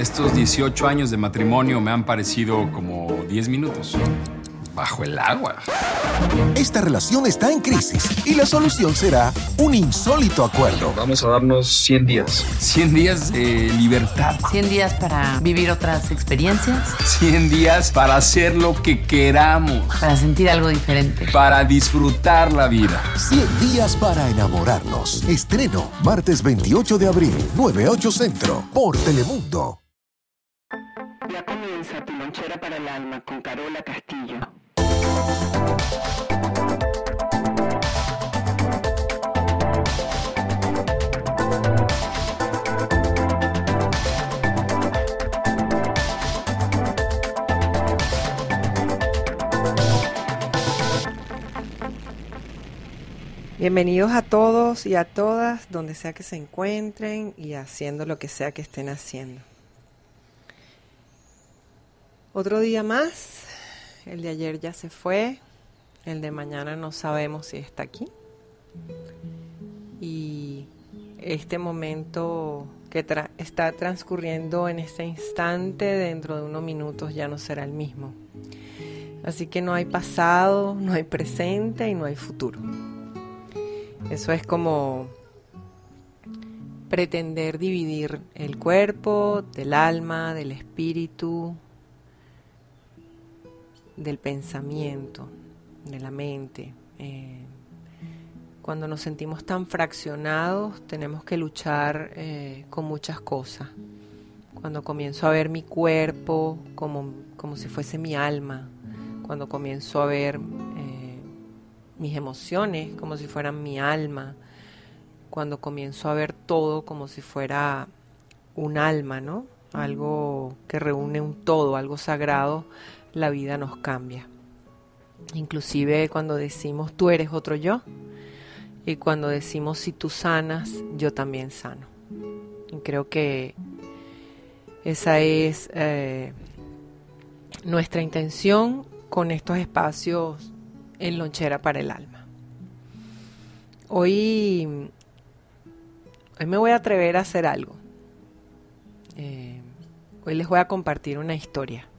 Estos 18 años de matrimonio me han parecido como 10 minutos. Bajo el agua. Esta relación está en crisis y la solución será un insólito acuerdo. Vamos a darnos 100 días. 100 días de libertad. 100 días para vivir otras experiencias. 100 días para hacer lo que queramos. Para sentir algo diferente. Para disfrutar la vida. 100 días para enamorarnos. Estreno martes 28 de abril, 98 Centro, por Telemundo. Ya comienza tu lonchera para el alma con Carola Castillo. Bienvenidos a todos y a todas, donde sea que se encuentren y haciendo lo que sea que estén haciendo. Otro día más, el de ayer ya se fue, el de mañana no sabemos si está aquí. Y este momento que está transcurriendo en este instante, dentro de unos minutos ya no será el mismo. Así que no hay pasado, no hay presente y no hay futuro. Eso es como pretender dividir el cuerpo del alma, del espíritu, del pensamiento, de la mente. Eh, cuando nos sentimos tan fraccionados, tenemos que luchar eh, con muchas cosas. Cuando comienzo a ver mi cuerpo como, como si fuese mi alma, cuando comienzo a ver eh, mis emociones como si fueran mi alma, cuando comienzo a ver todo como si fuera un alma, ¿no? Algo que reúne un todo, algo sagrado, la vida nos cambia. Inclusive cuando decimos tú eres otro yo y cuando decimos si tú sanas, yo también sano. Y creo que esa es eh, nuestra intención con estos espacios en lonchera para el alma. Hoy, hoy me voy a atrever a hacer algo. Eh, hoy les voy a compartir una historia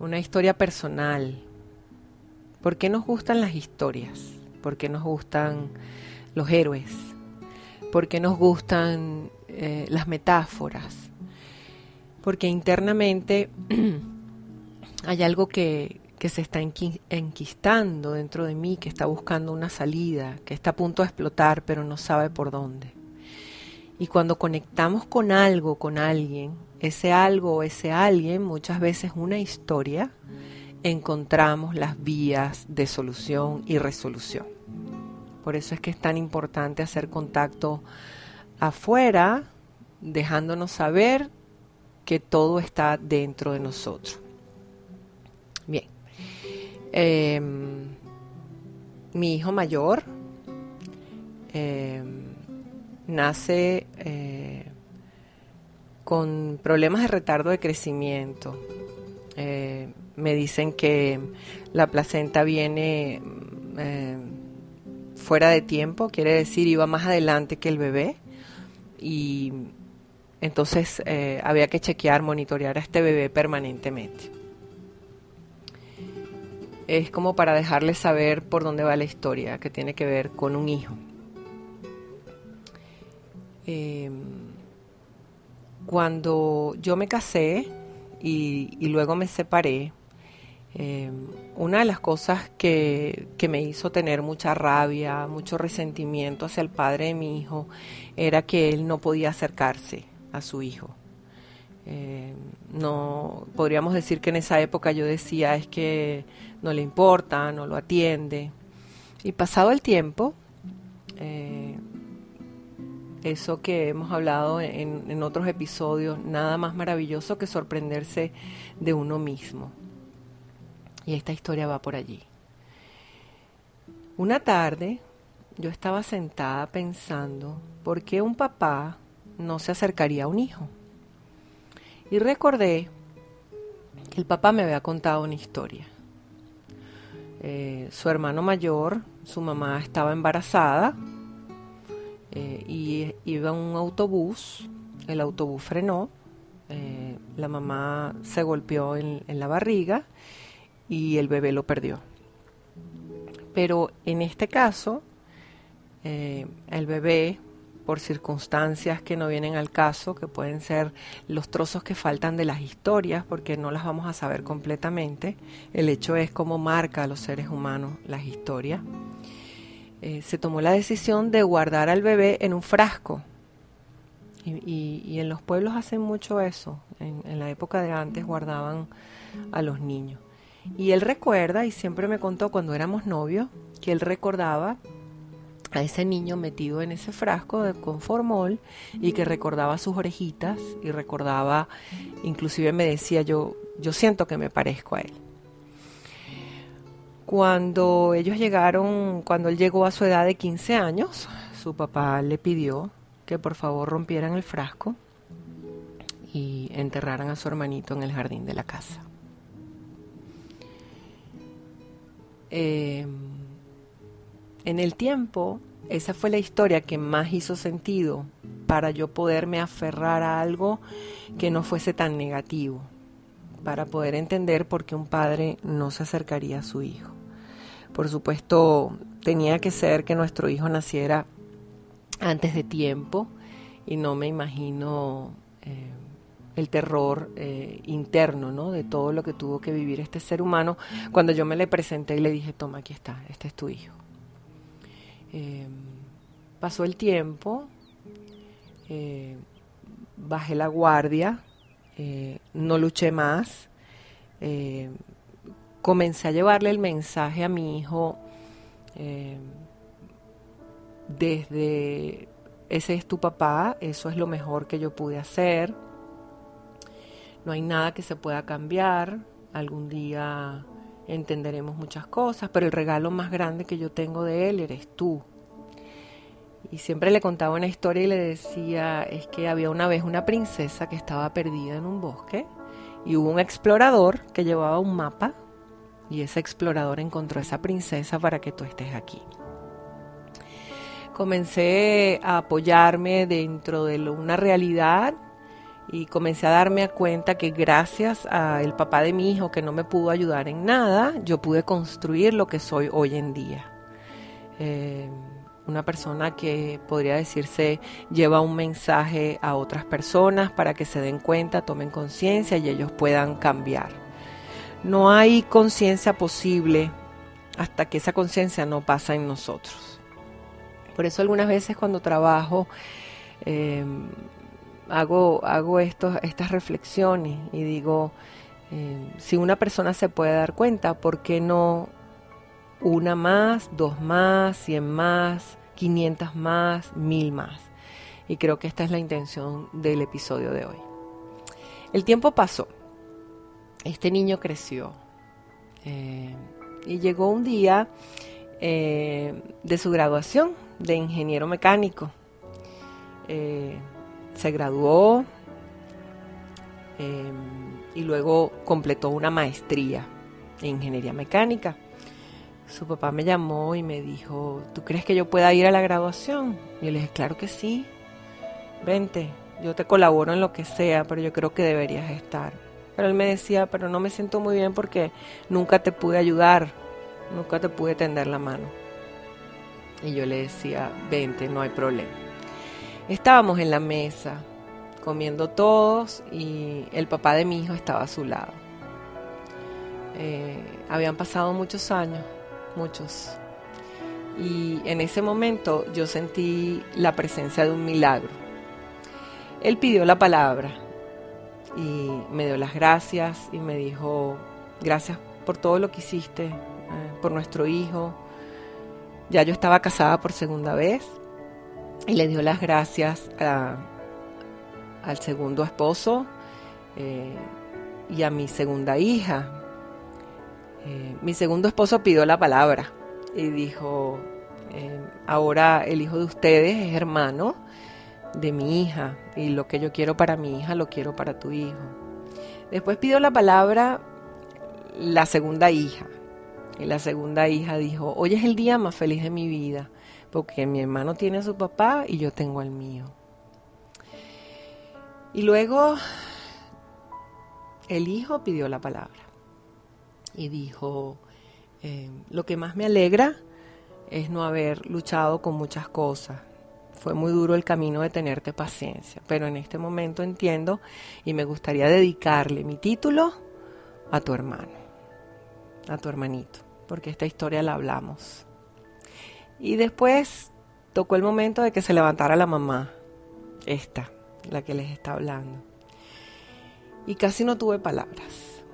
una historia personal. ¿Por qué nos gustan las historias? ¿Por qué nos gustan los héroes? ¿Por qué nos gustan eh, las metáforas? Porque internamente hay algo que, que se está enquistando dentro de mí, que está buscando una salida, que está a punto de explotar, pero no sabe por dónde. Y cuando conectamos con algo, con alguien, ese algo o ese alguien, muchas veces una historia, encontramos las vías de solución y resolución. Por eso es que es tan importante hacer contacto afuera, dejándonos saber que todo está dentro de nosotros. Bien. Em, mi hijo mayor em, nace eh, con problemas de retardo de crecimiento. Eh, me dicen que la placenta viene eh, fuera de tiempo, quiere decir iba más adelante que el bebé y entonces eh, había que chequear, monitorear a este bebé permanentemente. Es como para dejarles saber por dónde va la historia, que tiene que ver con un hijo cuando yo me casé y, luego me separé, eh, una de las cosas que, me hizo tener mucha rabia, mucho resentimiento hacia el padre de mi hijo, era que él no podía acercarse a su hijo. Eh, no podríamos decir que en esa época yo decía es que no le importa, no lo atiende. Y pasado el tiempo, eh, eso que hemos hablado en, otros episodios, nada más maravilloso que sorprenderse de uno mismo. Y esta historia va por allí. Una tarde yo estaba sentada pensando por qué un papá no se acercaría a un hijo. Y recordé que el papá me había contado una historia. Eh, su hermano mayor, su mamá estaba embarazada eh, y iba un autobús, el autobús frenó eh, la mamá se golpeó en, la barriga y el bebé lo perdió. Pero en este caso, eh, el bebé, por circunstancias que no vienen al caso, que pueden ser los trozos que faltan de las historias, porque no las vamos a saber completamente, el hecho es cómo marca a los seres humanos las historias, eh, se tomó la decisión de guardar al bebé en un frasco. Y, en los pueblos hacen mucho eso. En, en la época de antes guardaban a los niños. Y él recuerda, y siempre me contó cuando éramos novios, que él recordaba a ese niño metido en ese frasco de, con formol y que recordaba sus orejitas y recordaba, inclusive me decía yo, yo siento que me parezco a él. Cuando ellos llegaron, cuando él llegó a su edad de 15 años, su papá le pidió que por favor rompieran el frasco y enterraran a su hermanito en el jardín de la casa. Eh, en el tiempo, esa fue la historia que más hizo sentido para yo poderme aferrar a algo que no fuese tan negativo, para poder entender por qué un padre no se acercaría a su hijo. Por supuesto, tenía que ser que nuestro hijo naciera antes de tiempo y no me imagino eh, el terror eh, interno, ¿no? De todo lo que tuvo que vivir este ser humano cuando yo me le presenté y le dije, toma, aquí está, este es tu hijo. Eh, pasó el tiempo, bajé la guardia, no luché más, comencé a llevarle el mensaje a mi hijo eh, desde ese es tu papá, eso es lo mejor que yo pude hacer, no hay nada que se pueda cambiar, algún día entenderemos muchas cosas, pero el regalo más grande que yo tengo de él eres tú. Y siempre le contaba una historia y le decía, es que había una vez una princesa que estaba perdida en un bosque y hubo un explorador que llevaba un mapa y ese explorador encontró a esa princesa para que tú estés aquí. Comencé a apoyarme dentro de una realidad y comencé a darme cuenta que gracias al papá de mi hijo que no me pudo ayudar en nada, yo pude construir lo que soy hoy en día. Eh, una persona que podría decirse lleva un mensaje a otras personas para que se den cuenta, tomen conciencia y ellos puedan cambiar. No hay conciencia posible hasta que esa conciencia no pasa en nosotros. Por eso algunas veces cuando trabajo eh, hago, hago estas reflexiones y digo, eh, si una persona se puede dar cuenta, ¿por qué no una más, dos más, cien más, quinientas más, mil más? Y creo que esta es la intención del episodio de hoy. El tiempo pasó, este niño creció eh, y llegó un día eh, de su graduación de ingeniero mecánico. Eh, se graduó y luego completó una maestría en ingeniería mecánica. Su papá me llamó y me dijo, ¿tú crees que yo pueda ir a la graduación? Y yo le dije, claro que sí, vente, yo te colaboro en lo que sea, pero yo creo que deberías estar. Pero él me decía, pero no me siento muy bien porque nunca te pude ayudar, nunca te pude tender la mano. Y yo le decía, vente, no hay problema. Estábamos en la mesa, comiendo todos, y el papá de mi hijo estaba a su lado. Eh, habían pasado muchos años, muchos. Y en ese momento yo sentí la presencia de un milagro. Él pidió la palabra y me dio las gracias y me dijo, gracias por todo lo que hiciste, eh, por nuestro hijo. Ya yo estaba casada por segunda vez y le dio las gracias al segundo esposo eh, y a mi segunda hija. Eh, mi segundo esposo pidió la palabra y dijo, ahora el hijo de ustedes es hermano de mi hija y lo que yo quiero para mi hija lo quiero para tu hijo. Después pidió la palabra la segunda hija y la segunda hija dijo, hoy es el día más feliz de mi vida porque mi hermano tiene a su papá y yo tengo al mío. Y luego el hijo pidió la palabra y dijo, eh, lo que más me alegra es no haber luchado con muchas cosas. Fue muy duro el camino de tenerte paciencia, pero en este momento entiendo y me gustaría dedicarle mi título a tu hermano, a tu hermanito, porque esta historia la hablamos. Y después tocó el momento de que se levantara la mamá, esta, la que les está hablando. Y casi no tuve palabras,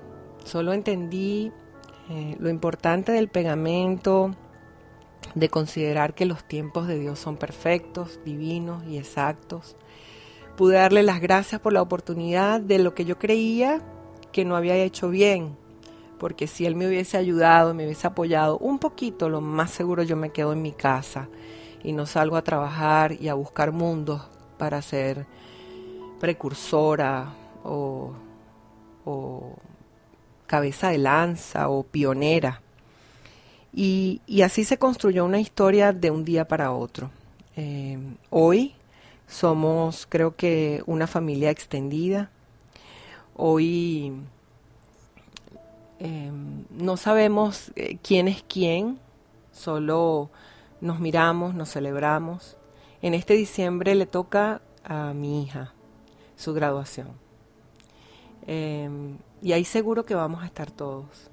solo entendí eh, lo importante del pegamento, de considerar que los tiempos de Dios son perfectos, divinos y exactos. Pude darle las gracias por la oportunidad de lo que yo creía que no había hecho bien, porque si Él me hubiese ayudado, me hubiese apoyado un poquito, lo más seguro yo me quedo en mi casa y no salgo a trabajar y a buscar mundos para ser precursora o, o cabeza de lanza o pionera. Y, así se construyó una historia de un día para otro. Eh, hoy somos, creo que, una familia extendida. Hoy em, no sabemos eh, quién es quién, solo nos miramos, nos celebramos. En este diciembre le toca a mi hija su graduación. Em, y ahí seguro que vamos a estar todos.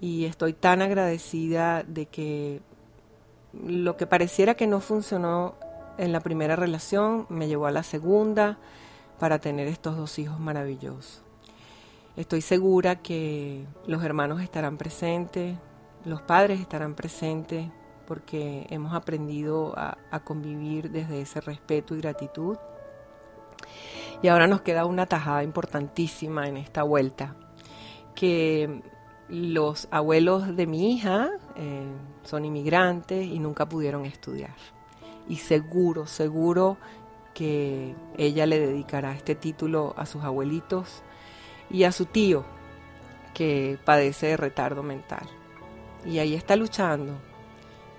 Y estoy tan agradecida de que lo que pareciera que no funcionó en la primera relación me llevó a la segunda para tener estos dos hijos maravillosos. Estoy segura que los hermanos estarán presentes, los padres estarán presentes, porque hemos aprendido a, a convivir desde ese respeto y gratitud y ahora nos queda una tajada importantísima en esta vuelta, que los abuelos de mi hija eh, son inmigrantes y nunca pudieron estudiar. Y seguro, seguro que ella le dedicará este título a sus abuelitos y a su tío, que padece de retardo mental. Y ahí está luchando.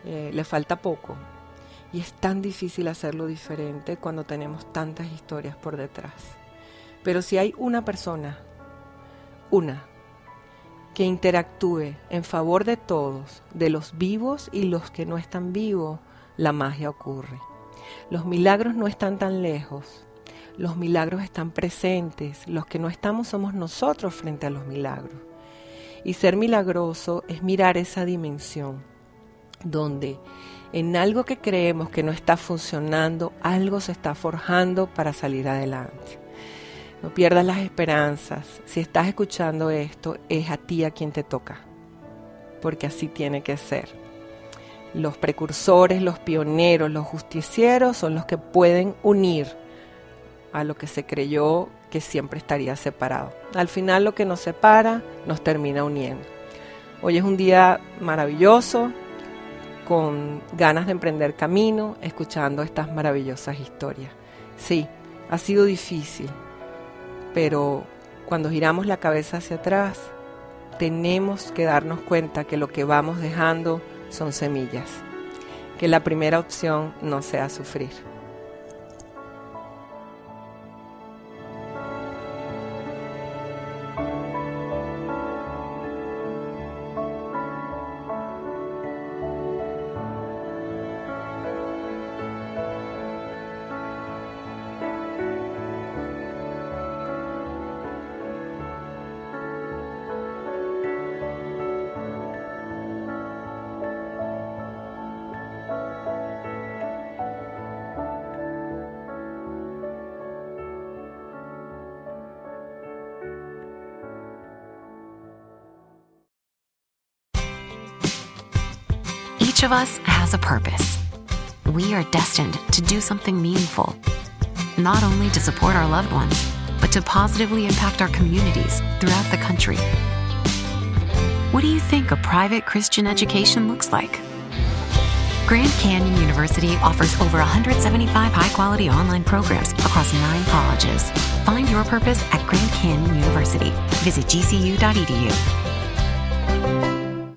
Eh, le falta poco, y es tan difícil hacerlo diferente cuando tenemos tantas historias por detrás. Pero si hay una persona, una, que interactúe en favor de todos, de los vivos y los que no están vivos, la magia ocurre. Los milagros no están tan lejos, los milagros están presentes, los que no estamos somos nosotros frente a los milagros. Y ser milagroso es mirar esa dimensión donde en algo que creemos que no está funcionando, algo se está forjando para salir adelante. No pierdas las esperanzas. Si estás escuchando esto, es a ti a quien te toca, porque así tiene que ser. Los precursores, los pioneros, los justicieros son los que pueden unir a lo que se creyó que siempre estaría separado. Al final lo que nos separa nos termina uniendo. Hoy es un día maravilloso, con ganas de emprender camino, escuchando estas maravillosas historias. Sí, ha sido difícil, pero cuando giramos la cabeza hacia atrás, tenemos que darnos cuenta que lo que vamos dejando son semillas, que la primera opción no sea sufrir. Each of us has a purpose. We are destined to do something meaningful, not only to support our loved ones, but to positively impact our communities throughout the country. What do you think a private Christian education looks like? Grand Canyon University offers over 175 high quality online programs across nine colleges. Find your purpose at Grand Canyon University. Visit gcu.edu.